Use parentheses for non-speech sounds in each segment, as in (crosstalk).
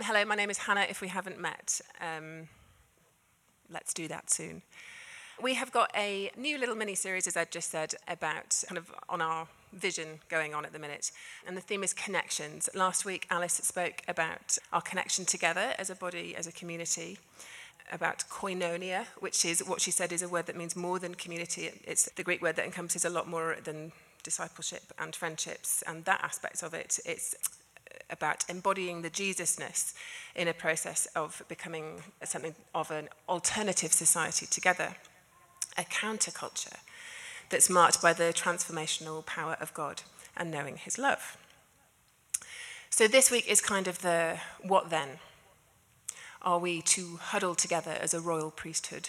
Hello, my name is Hannah. If we haven't met, um, let's do that soon. We have got a new little mini series, as Ed just said, about kind of on our vision going on at the minute. And the theme is connections. Last week, Alice spoke about our connection together as a body, as a community, about koinonia, which is what she said is a word that means more than community. It's the Greek word that encompasses a lot more than discipleship and friendships and that aspect of it. It's about embodying the Jesusness in a process of becoming something of an alternative society together, a counterculture that's marked by the transformational power of God and knowing his love. So this week is kind of the what then? Are we to huddle together as a royal priesthood,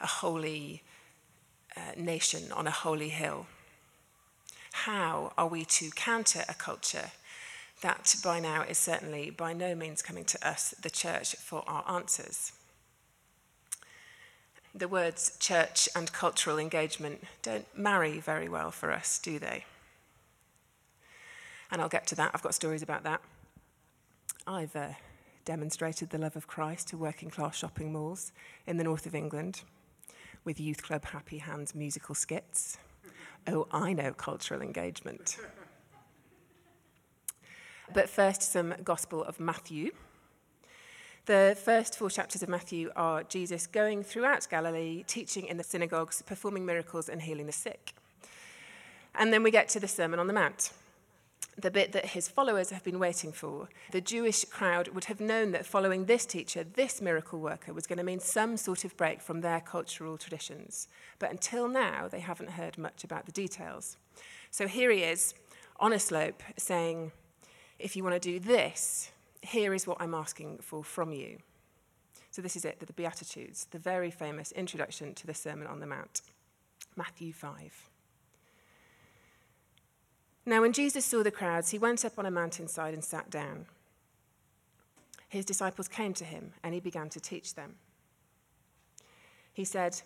a holy uh, nation on a holy hill? How are we to counter a culture that by now is certainly by no means coming to us, the church, for our answers? The words church and cultural engagement don't marry very well for us, do they? And I'll get to that. I've got stories about that. I've uh, demonstrated the love of Christ to working class shopping malls in the north of England with Youth Club Happy Hands musical skits. Oh, I know cultural engagement. (laughs) But first, some Gospel of Matthew. The first four chapters of Matthew are Jesus going throughout Galilee, teaching in the synagogues, performing miracles, and healing the sick. And then we get to the Sermon on the Mount, the bit that his followers have been waiting for. The Jewish crowd would have known that following this teacher, this miracle worker, was going to mean some sort of break from their cultural traditions. But until now, they haven't heard much about the details. So here he is on a slope saying, If you want to do this, here is what I'm asking for from you. So, this is it, the Beatitudes, the very famous introduction to the Sermon on the Mount, Matthew 5. Now, when Jesus saw the crowds, he went up on a mountainside and sat down. His disciples came to him, and he began to teach them. He said,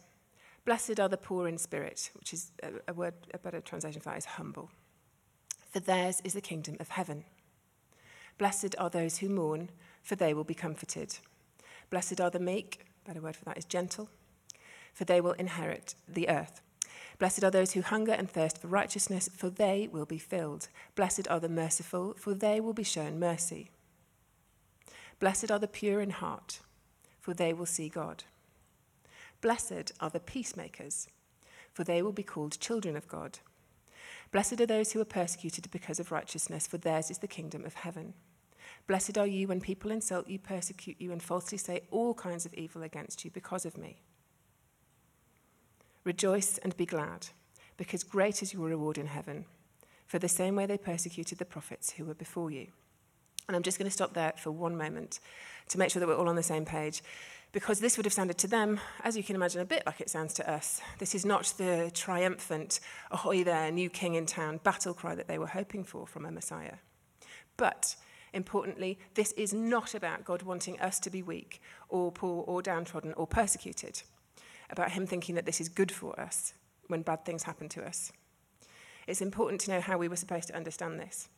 Blessed are the poor in spirit, which is a, word, a better translation for that is humble, for theirs is the kingdom of heaven. Blessed are those who mourn, for they will be comforted. Blessed are the meek, better word for that is gentle, for they will inherit the earth. Blessed are those who hunger and thirst for righteousness, for they will be filled. Blessed are the merciful, for they will be shown mercy. Blessed are the pure in heart, for they will see God. Blessed are the peacemakers, for they will be called children of God. Blessed are those who are persecuted because of righteousness, for theirs is the kingdom of heaven. Blessed are you when people insult you, persecute you, and falsely say all kinds of evil against you because of me. Rejoice and be glad, because great is your reward in heaven, for the same way they persecuted the prophets who were before you. And I'm just going to stop there for one moment to make sure that we're all on the same page because this would have sounded to them, as you can imagine, a bit like it sounds to us. This is not the triumphant, ahoy there, new king in town battle cry that they were hoping for from a Messiah. But importantly, this is not about God wanting us to be weak or poor or downtrodden or persecuted, about Him thinking that this is good for us when bad things happen to us. It's important to know how we were supposed to understand this.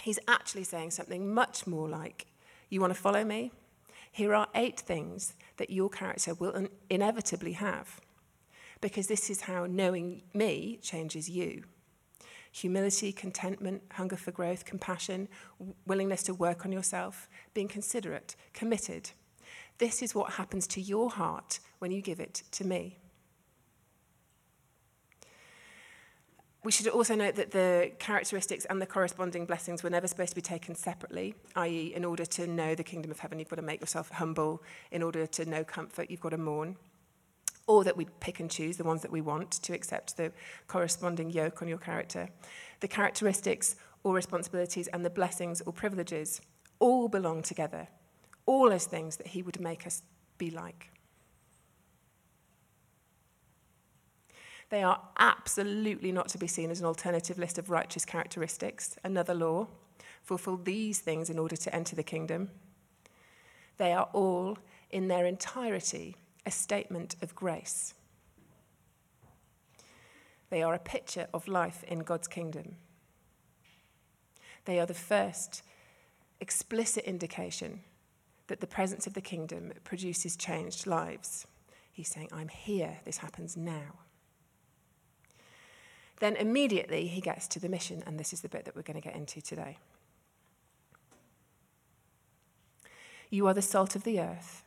He's actually saying something much more like, You want to follow me? Here are eight things that your character will inevitably have, because this is how knowing me changes you. Humility, contentment, hunger for growth, compassion, willingness to work on yourself, being considerate, committed. This is what happens to your heart when you give it to me. We should also note that the characteristics and the corresponding blessings were never supposed to be taken separately, i.e., in order to know the kingdom of heaven, you've got to make yourself humble. In order to know comfort, you've got to mourn. Or that we pick and choose the ones that we want to accept the corresponding yoke on your character. The characteristics or responsibilities and the blessings or privileges all belong together, all as things that He would make us be like. They are absolutely not to be seen as an alternative list of righteous characteristics, another law. Fulfill these things in order to enter the kingdom. They are all, in their entirety, a statement of grace. They are a picture of life in God's kingdom. They are the first explicit indication that the presence of the kingdom produces changed lives. He's saying, I'm here, this happens now. Then immediately he gets to the mission, and this is the bit that we're going to get into today. You are the salt of the earth.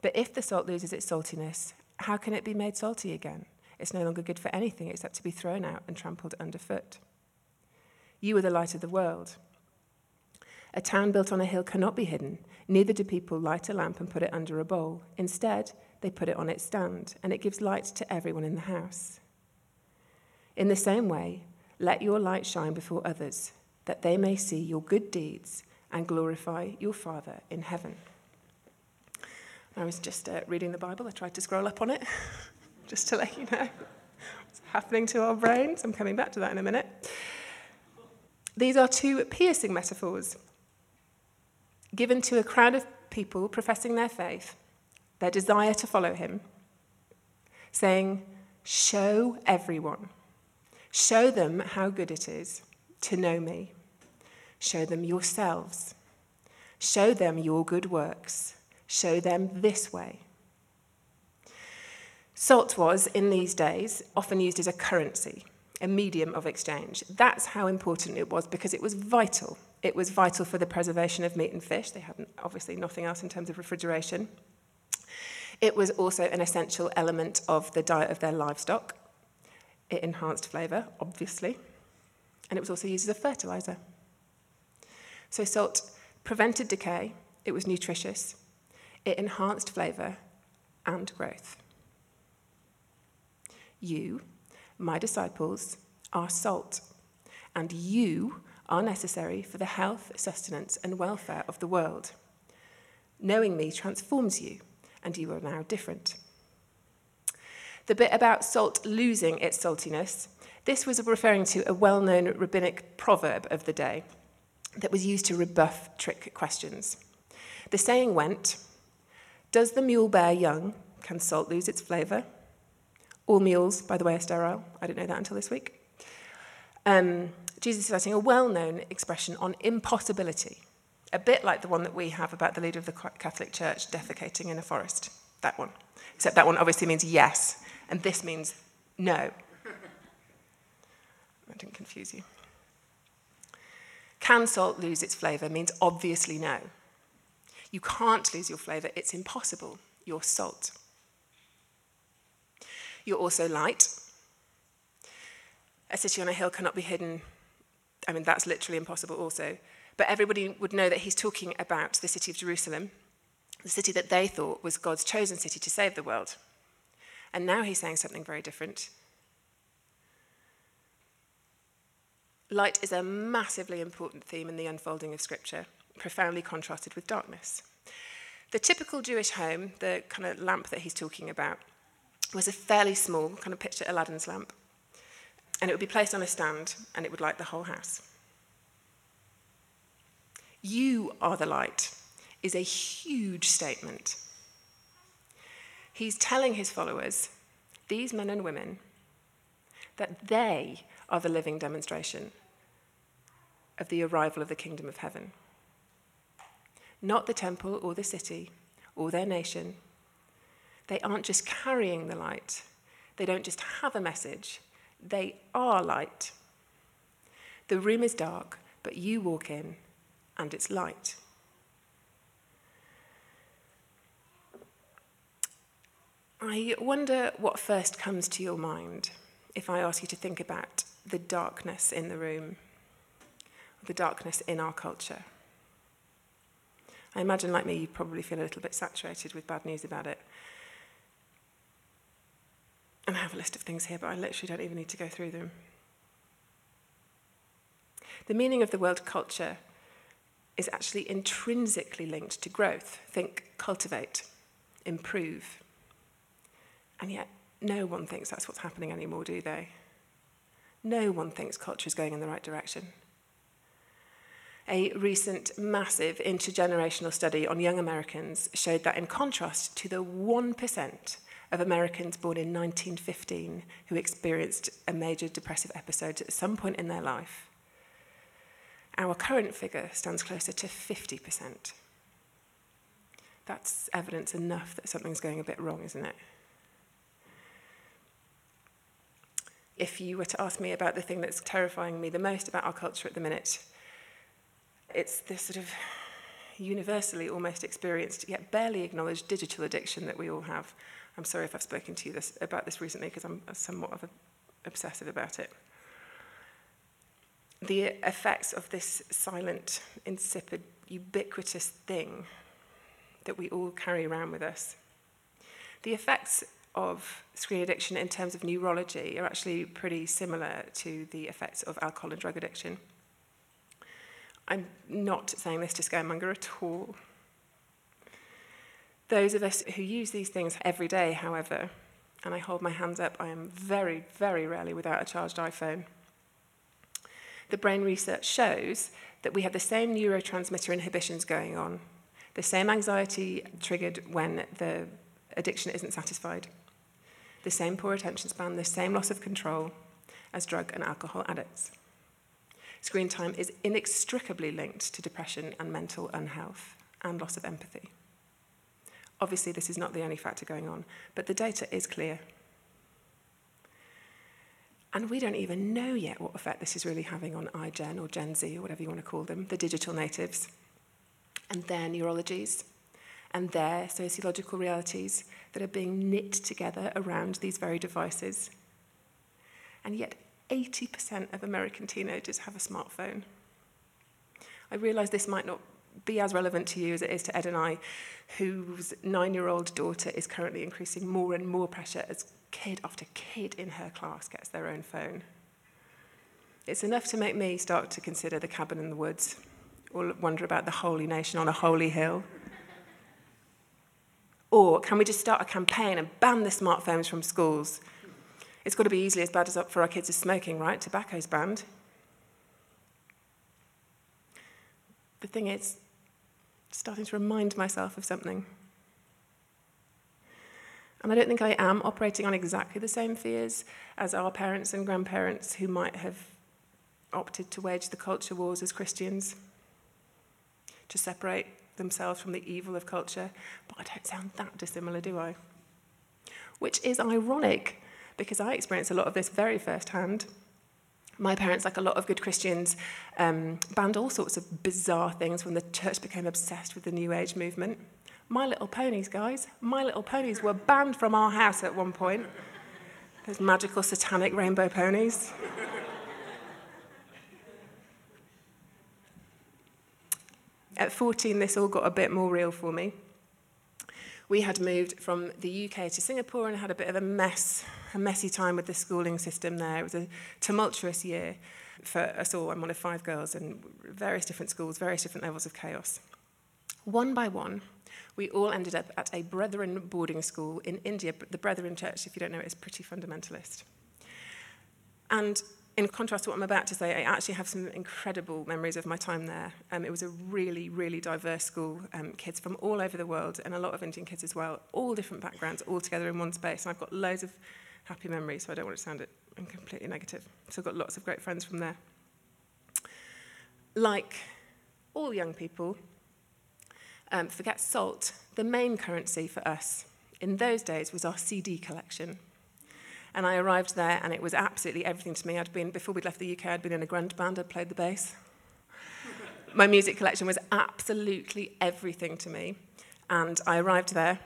But if the salt loses its saltiness, how can it be made salty again? It's no longer good for anything except to be thrown out and trampled underfoot. You are the light of the world. A town built on a hill cannot be hidden. Neither do people light a lamp and put it under a bowl. Instead, they put it on its stand, and it gives light to everyone in the house. In the same way, let your light shine before others, that they may see your good deeds and glorify your Father in heaven. I was just uh, reading the Bible. I tried to scroll up on it (laughs) just to let you know what's happening to our brains. I'm coming back to that in a minute. These are two piercing metaphors given to a crowd of people professing their faith, their desire to follow him, saying, Show everyone, show them how good it is to know me. Show them yourselves. Show them your good works. Show them this way. Salt was, in these days, often used as a currency, a medium of exchange. That's how important it was because it was vital. It was vital for the preservation of meat and fish. They had obviously nothing else in terms of refrigeration. It was also an essential element of the diet of their livestock. It enhanced flavour, obviously, and it was also used as a fertiliser. So, salt prevented decay, it was nutritious, it enhanced flavour and growth. You, my disciples, are salt, and you are necessary for the health, sustenance, and welfare of the world. Knowing me transforms you, and you are now different. The bit about salt losing its saltiness, this was referring to a well known rabbinic proverb of the day that was used to rebuff trick questions. The saying went Does the mule bear young? Can salt lose its flavour? All mules, by the way, are sterile. I didn't know that until this week. Um, Jesus is citing a well known expression on impossibility, a bit like the one that we have about the leader of the Catholic Church defecating in a forest. That one. Except that one obviously means yes, and this means no. (laughs) I didn't confuse you. Can salt lose its flavour means obviously no. You can't lose your flavour, it's impossible. You're salt. You're also light. A city on a hill cannot be hidden. I mean, that's literally impossible also. But everybody would know that he's talking about the city of Jerusalem, the city that they thought was God's chosen city to save the world. And now he's saying something very different. Light is a massively important theme in the unfolding of Scripture, profoundly contrasted with darkness. The typical Jewish home, the kind of lamp that he's talking about, was a fairly small, kind of picture Aladdin's lamp. And it would be placed on a stand and it would light the whole house. You are the light is a huge statement. He's telling his followers, these men and women, that they are the living demonstration of the arrival of the kingdom of heaven. Not the temple or the city or their nation. They aren't just carrying the light, they don't just have a message, they are light. The room is dark, but you walk in and it's light. I wonder what first comes to your mind if I ask you to think about the darkness in the room, the darkness in our culture. I imagine, like me, you probably feel a little bit saturated with bad news about it. And I have a list of things here, but I literally don't even need to go through them. The meaning of the word culture is actually intrinsically linked to growth. Think cultivate, improve. And yet, no one thinks that's what's happening anymore, do they? No one thinks culture is going in the right direction. A recent massive intergenerational study on young Americans showed that, in contrast to the 1% of Americans born in 1915 who experienced a major depressive episode at some point in their life, Our current figure stands closer to 50%. That's evidence enough that something's going a bit wrong, isn't it? if you were to ask me about the thing that's terrifying me the most about our culture at the minute, it's this sort of universally almost experienced yet barely acknowledged digital addiction that we all have. I'm sorry if I've spoken to you this, about this recently because I'm somewhat of a, obsessive about it. The effects of this silent, insipid, ubiquitous thing that we all carry around with us. The effects of screen addiction in terms of neurology are actually pretty similar to the effects of alcohol and drug addiction. I'm not saying this to scaremonger at all. Those of us who use these things every day, however, and I hold my hands up, I am very, very rarely without a charged iPhone. The brain research shows that we have the same neurotransmitter inhibitions going on, the same anxiety triggered when the addiction isn't satisfied, the same poor attention span, the same loss of control as drug and alcohol addicts. Screen time is inextricably linked to depression and mental unhealth and loss of empathy. Obviously, this is not the only factor going on, but the data is clear. And we don't even know yet what effect this is really having on iGen or Gen Z or whatever you want to call them, the digital natives, and their neurologies and their sociological realities that are being knit together around these very devices. And yet, 80% of American teenagers have a smartphone. I realise this might not be as relevant to you as it is to Ed and I, whose nine year old daughter is currently increasing more and more pressure as kid after kid in her class gets their own phone. It's enough to make me start to consider the cabin in the woods or wonder about the holy nation on a holy hill. Or can we just start a campaign and ban the smartphones from schools? It's got to be easily as bad as for our kids as smoking, right? Tobacco's banned. The thing is, starting to remind myself of something. And I don't think I am operating on exactly the same fears as our parents and grandparents who might have opted to wage the culture wars as Christians, to separate themselves from the evil of culture. But I don't sound that dissimilar, do I? Which is ironic because I experienced a lot of this very firsthand. My parents, like a lot of good Christians, um, banned all sorts of bizarre things when the church became obsessed with the New Age movement. My Little Ponies, guys, My Little Ponies were banned from our house at one point. Those magical satanic rainbow ponies. At 14, this all got a bit more real for me. We had moved from the UK to Singapore and had a bit of a mess, a messy time with the schooling system there. It was a tumultuous year for us all. I'm one of five girls in various different schools, various different levels of chaos. One by one, we all ended up at a Brethren boarding school in India. The Brethren Church, if you don't know is pretty fundamentalist. And in contrast to what I'm about to say, I actually have some incredible memories of my time there. Um, it was a really, really diverse school, um, kids from all over the world, and a lot of Indian kids as well, all different backgrounds, all together in one space. And I've got loads of happy memories, so I don't want to sound it completely negative. So I've got lots of great friends from there. Like all young people, um, forget salt, the main currency for us in those days was our CD collection. And I arrived there and it was absolutely everything to me. I'd been, before we'd left the UK, I'd been in a grunge band, I'd played the bass. (laughs) My music collection was absolutely everything to me. And I arrived there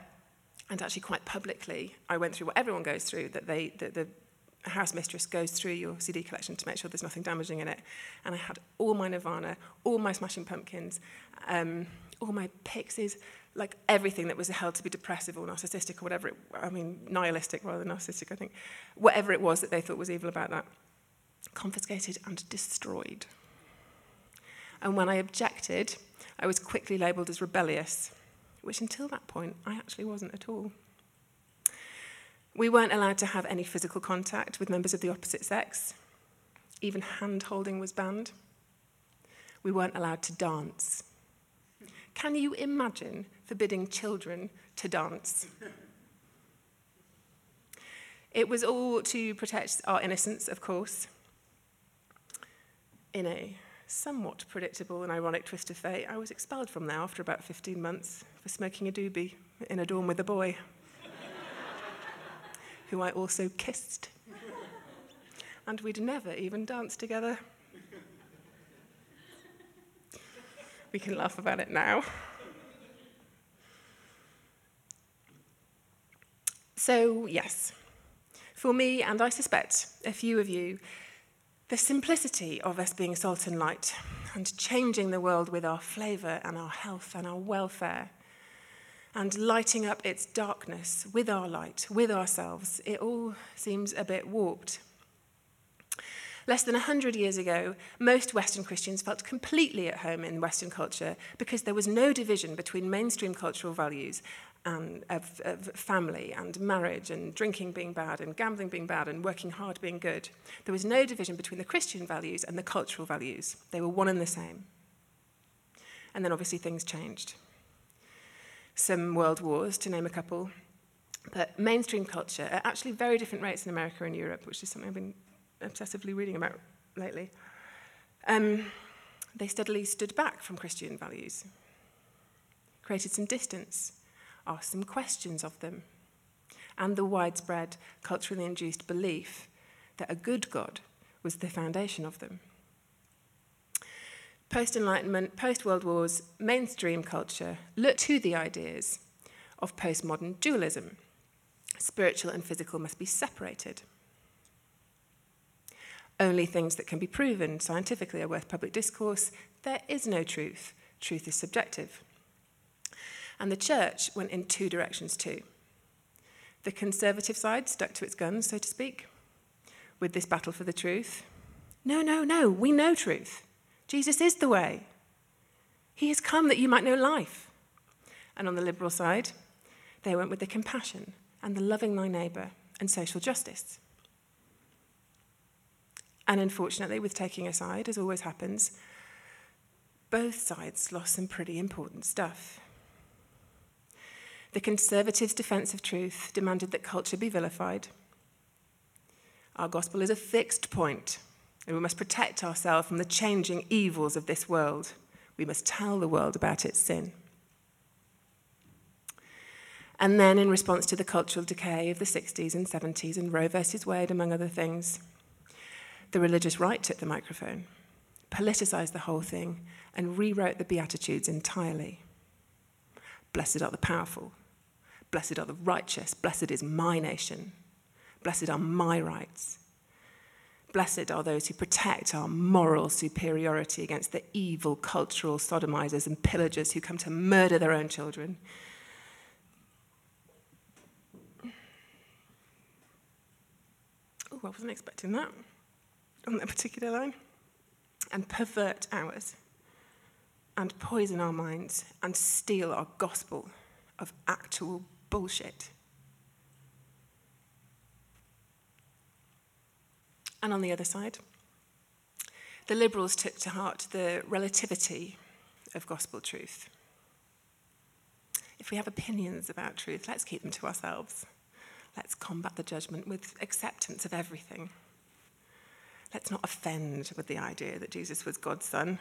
and actually quite publicly, I went through what everyone goes through, that they, that the, house mistress goes through your CD collection to make sure there's nothing damaging in it. And I had all my Nirvana, all my Smashing Pumpkins, um, all my Pixies, like everything that was held to be depressive or narcissistic or whatever it, I mean, nihilistic rather than narcissistic, I think. Whatever it was that they thought was evil about that, confiscated and destroyed. And when I objected, I was quickly labelled as rebellious which until that point I actually wasn't at all. We weren't allowed to have any physical contact with members of the opposite sex. Even hand holding was banned. We weren't allowed to dance. Can you imagine forbidding children to dance? It was all to protect our innocence, of course, in a somewhat predictable and ironic twist of fate, I was expelled from there after about 15 months for smoking a doobie in a dorm with a boy (laughs) who I also kissed. And we'd never even danced together. We can laugh about it now. So, yes, for me, and I suspect a few of you, the simplicity of us being salt and light and changing the world with our flavour and our health and our welfare and lighting up its darkness with our light, with ourselves, it all seems a bit warped. Less than 100 years ago, most Western Christians felt completely at home in Western culture because there was no division between mainstream cultural values and of, of, family and marriage and drinking being bad and gambling being bad and working hard being good. There was no division between the Christian values and the cultural values. They were one and the same. And then obviously things changed. Some world wars, to name a couple. But mainstream culture at actually very different rates in America and Europe, which is something I've been obsessively reading about lately. Um, they steadily stood back from Christian values, created some distance asked some questions of them, and the widespread culturally induced belief that a good God was the foundation of them. Post Enlightenment, post World Wars, mainstream culture looked to the ideas of postmodern dualism. Spiritual and physical must be separated. Only things that can be proven scientifically are worth public discourse. There is no truth. Truth is subjective. And the church went in two directions too. The conservative side stuck to its guns, so to speak, with this battle for the truth. No, no, no, we know truth. Jesus is the way. He has come that you might know life. And on the liberal side, they went with the compassion and the loving thy neighbour and social justice. And unfortunately, with taking a side, as always happens, both sides lost some pretty important stuff. The Conservatives' defence of truth demanded that culture be vilified. Our gospel is a fixed point, and we must protect ourselves from the changing evils of this world. We must tell the world about its sin. And then, in response to the cultural decay of the 60s and 70s and Roe versus Wade, among other things, the religious right took the microphone, politicized the whole thing, and rewrote the Beatitudes entirely. Blessed are the powerful, Blessed are the righteous. Blessed is my nation. Blessed are my rights. Blessed are those who protect our moral superiority against the evil cultural sodomizers and pillagers who come to murder their own children. Oh, I wasn't expecting that on that particular line. And pervert ours, and poison our minds, and steal our gospel of actual bullshit. And on the other side, the liberals took to heart the relativity of gospel truth. If we have opinions about truth, let's keep them to ourselves. Let's combat the judgment with acceptance of everything. Let's not offend with the idea that Jesus was God's son.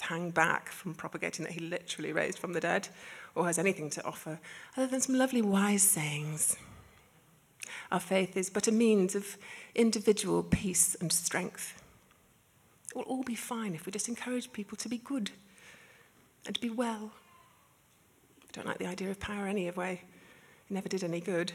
Hang back from propagating that he literally raised from the dead or has anything to offer other than some lovely wise sayings. Our faith is but a means of individual peace and strength. It will all be fine if we just encourage people to be good and to be well. I don't like the idea of power anyway. It never did any good.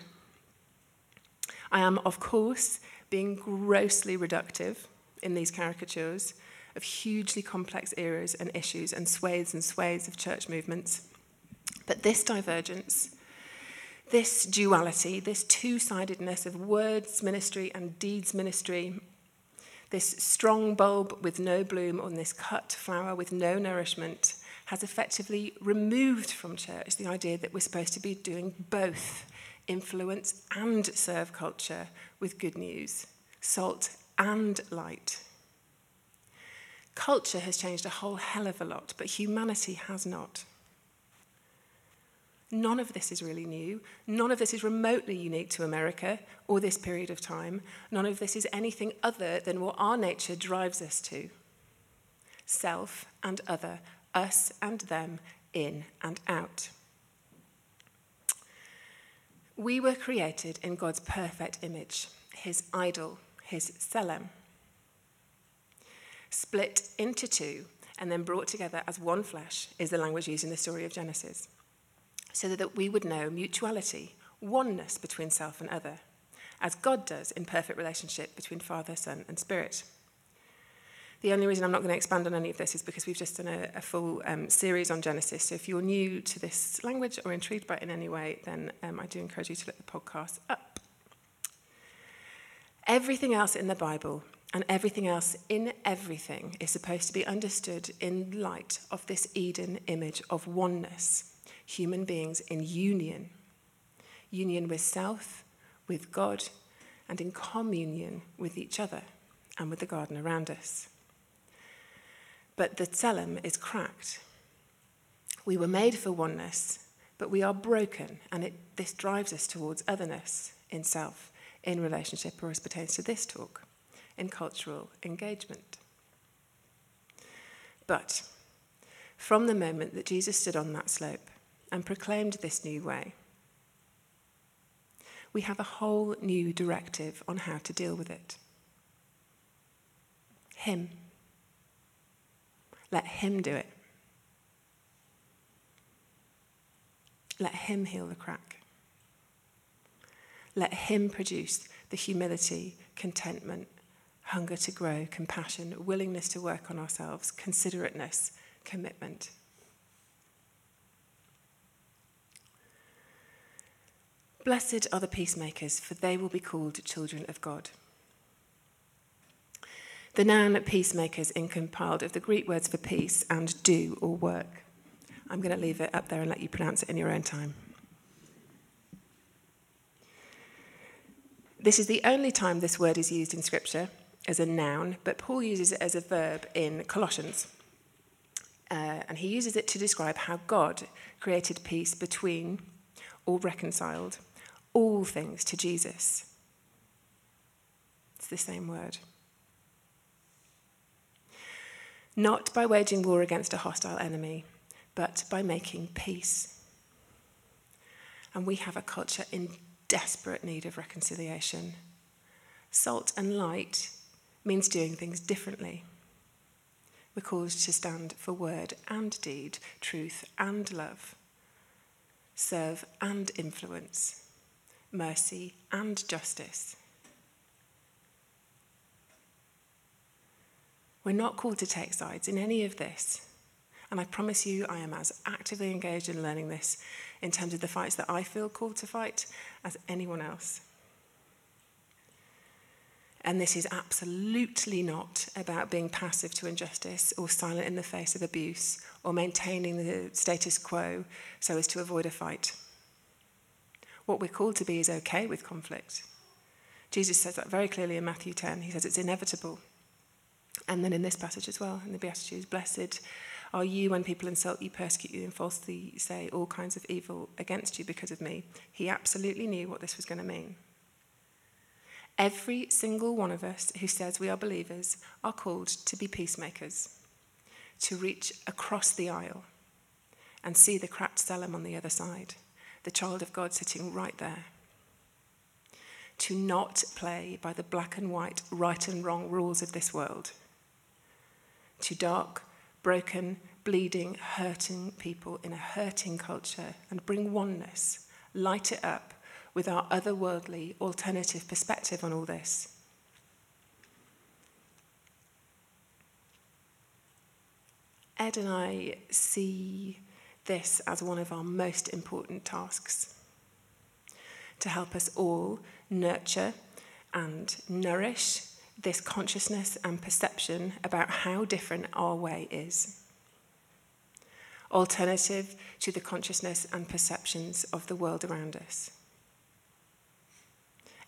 I am, of course, being grossly reductive in these caricatures of hugely complex eras and issues and swathes and swathes of church movements. But this divergence, this duality, this two sidedness of words ministry and deeds ministry, this strong bulb with no bloom on this cut flower with no nourishment has effectively removed from church the idea that we're supposed to be doing both influence and serve culture with good news, salt and light. Culture has changed a whole hell of a lot, but humanity has not. None of this is really new. None of this is remotely unique to America or this period of time. None of this is anything other than what our nature drives us to self and other, us and them, in and out. We were created in God's perfect image, his idol, his tselem. Split into two and then brought together as one flesh is the language used in the story of Genesis, so that we would know mutuality, oneness between self and other, as God does in perfect relationship between Father, Son, and Spirit. The only reason I'm not going to expand on any of this is because we've just done a, a full um, series on Genesis. So if you're new to this language or intrigued by it in any way, then um, I do encourage you to look the podcast up. Everything else in the Bible and everything else in everything is supposed to be understood in light of this Eden image of oneness, human beings in union. Union with self, with God, and in communion with each other and with the garden around us. But the tselem is cracked. We were made for oneness, but we are broken, and it, this drives us towards otherness in self, in relationship, or as pertains to this talk, cultural engagement. But from the moment that Jesus stood on that slope and proclaimed this new way, we have a whole new directive on how to deal with it. Him. Let Him do it. Let Him heal the crack. Let Him produce the humility, contentment, hunger to grow, compassion, willingness to work on ourselves, considerateness, commitment. Blessed are the peacemakers, for they will be called children of God. The noun peacemakers is compiled of the Greek words for peace and do or work. I'm going to leave it up there and let you pronounce it in your own time. This is the only time this word is used in Scripture as a noun, but Paul uses it as a verb in Colossians. Uh, and he uses it to describe how God created peace between or reconciled all things to Jesus. It's the same word not by waging war against a hostile enemy, but by making peace. And we have a culture in desperate need of reconciliation. Salt and light means doing things differently. We're called to stand for word and deed, truth and love, serve and influence, mercy and justice. We're not called to take sides in any of this. And I promise you, I am as actively engaged in learning this in terms of the fights that I feel called to fight as anyone else. And this is absolutely not about being passive to injustice or silent in the face of abuse or maintaining the status quo so as to avoid a fight. What we're called to be is okay with conflict. Jesus says that very clearly in Matthew 10. He says it's inevitable. And then in this passage as well, in the Beatitudes, blessed are you when people insult you, persecute you, and falsely say all kinds of evil against you because of me. He absolutely knew what this was going to mean. Every single one of us who says we are believers are called to be peacemakers, to reach across the aisle and see the cracked tselem on the other side, the child of God sitting right there. To not play by the black and white, right and wrong rules of this world to dark, broken, bleeding, hurting people in a hurting culture and bring oneness, light it up with our otherworldly, alternative perspective on all this. Ed and I see this as one of our most important tasks to help us all nurture and nourish this consciousness and perception about how different our way is. Alternative to the consciousness and perceptions of the world around us.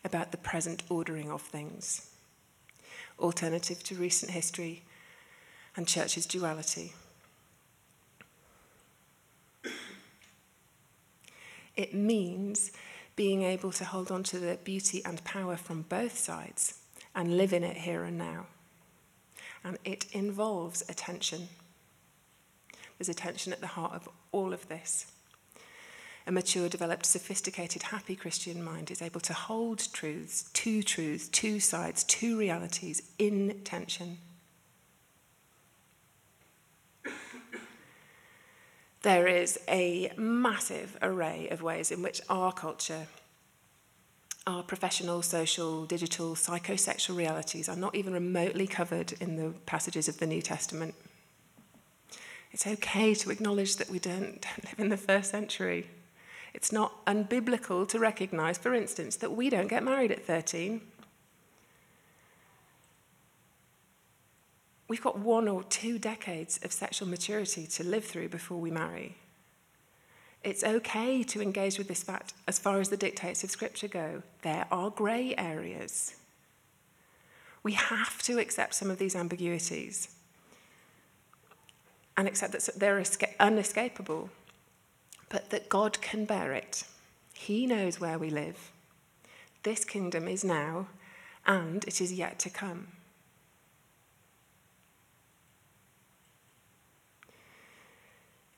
About the present ordering of things. Alternative to recent history and church's duality. It means being able to hold on to the beauty and power from both sides and live in it here and now. and it involves attention. There's attention at the heart of all of this. A mature, developed, sophisticated, happy Christian mind is able to hold truths, two truths, two sides, two realities in tension. There is a massive array of ways in which our culture, our professional, social, digital, psychosexual realities are not even remotely covered in the passages of the New Testament. It's okay to acknowledge that we don't, don't (laughs) live in the first century. It's not unbiblical to recognize, for instance, that we don't get married at 13. We've got one or two decades of sexual maturity to live through before we marry. It's okay to engage with this fact as far as the dictates of Scripture go. There are grey areas. We have to accept some of these ambiguities and accept that they're unescapable but that God can bear it. He knows where we live. This kingdom is now, and it is yet to come.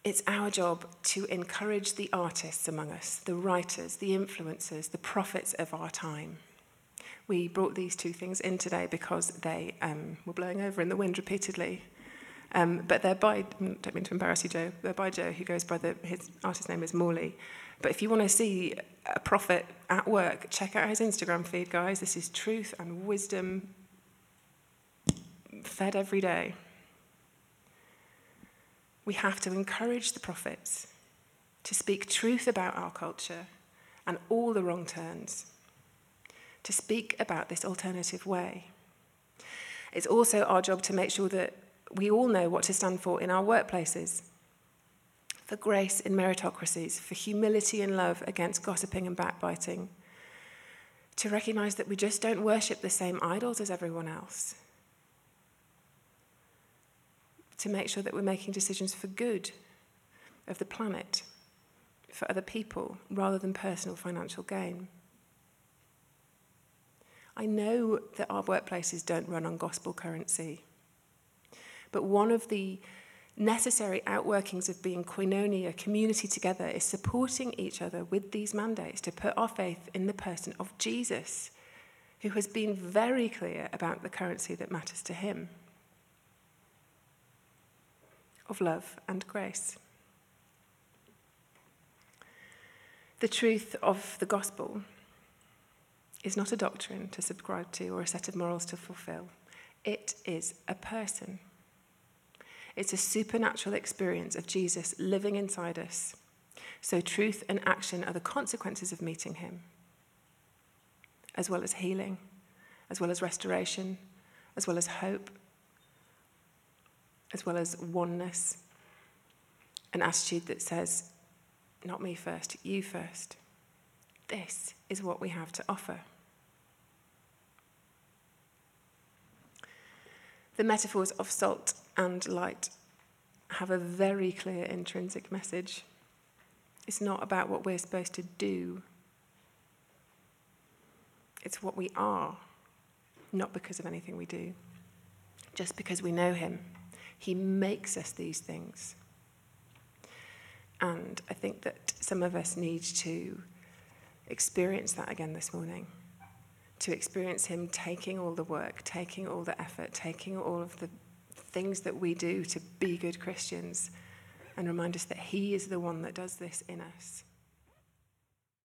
It's our job to encourage the artists among us, the writers, the influencers, the prophets of our time. We brought these two things in today because they um, were blowing over in the wind repeatedly um, but they're by, don't mean to embarrass you, Joe, they're by Joe, who goes by the, his artist name is Morley. But if you want to see a prophet at work, check out his Instagram feed, guys. This is truth and wisdom fed every day. We have to encourage the prophets to speak truth about our culture and all the wrong turns, to speak about this alternative way. It's also our job to make sure that we all know what to stand for in our workplaces for grace in meritocracies, for humility and love against gossiping and backbiting, to recognize that we just don't worship the same idols as everyone else, to make sure that we're making decisions for good of the planet, for other people, rather than personal financial gain. I know that our workplaces don't run on gospel currency. But one of the necessary outworkings of being koinonia, community together, is supporting each other with these mandates to put our faith in the person of Jesus, who has been very clear about the currency that matters to him of love and grace. The truth of the gospel is not a doctrine to subscribe to or a set of morals to fulfill. It is a person. It's a supernatural experience of Jesus living inside us. So, truth and action are the consequences of meeting him, as well as healing, as well as restoration, as well as hope, as well as oneness. An attitude that says, Not me first, you first. This is what we have to offer. The metaphors of salt and light have a very clear intrinsic message. It's not about what we're supposed to do, it's what we are, not because of anything we do, just because we know Him. He makes us these things. And I think that some of us need to experience that again this morning to experience Him taking all the work, taking all the effort, taking all of the things that we do to be good Christians, and remind us that He is the one that does this in us.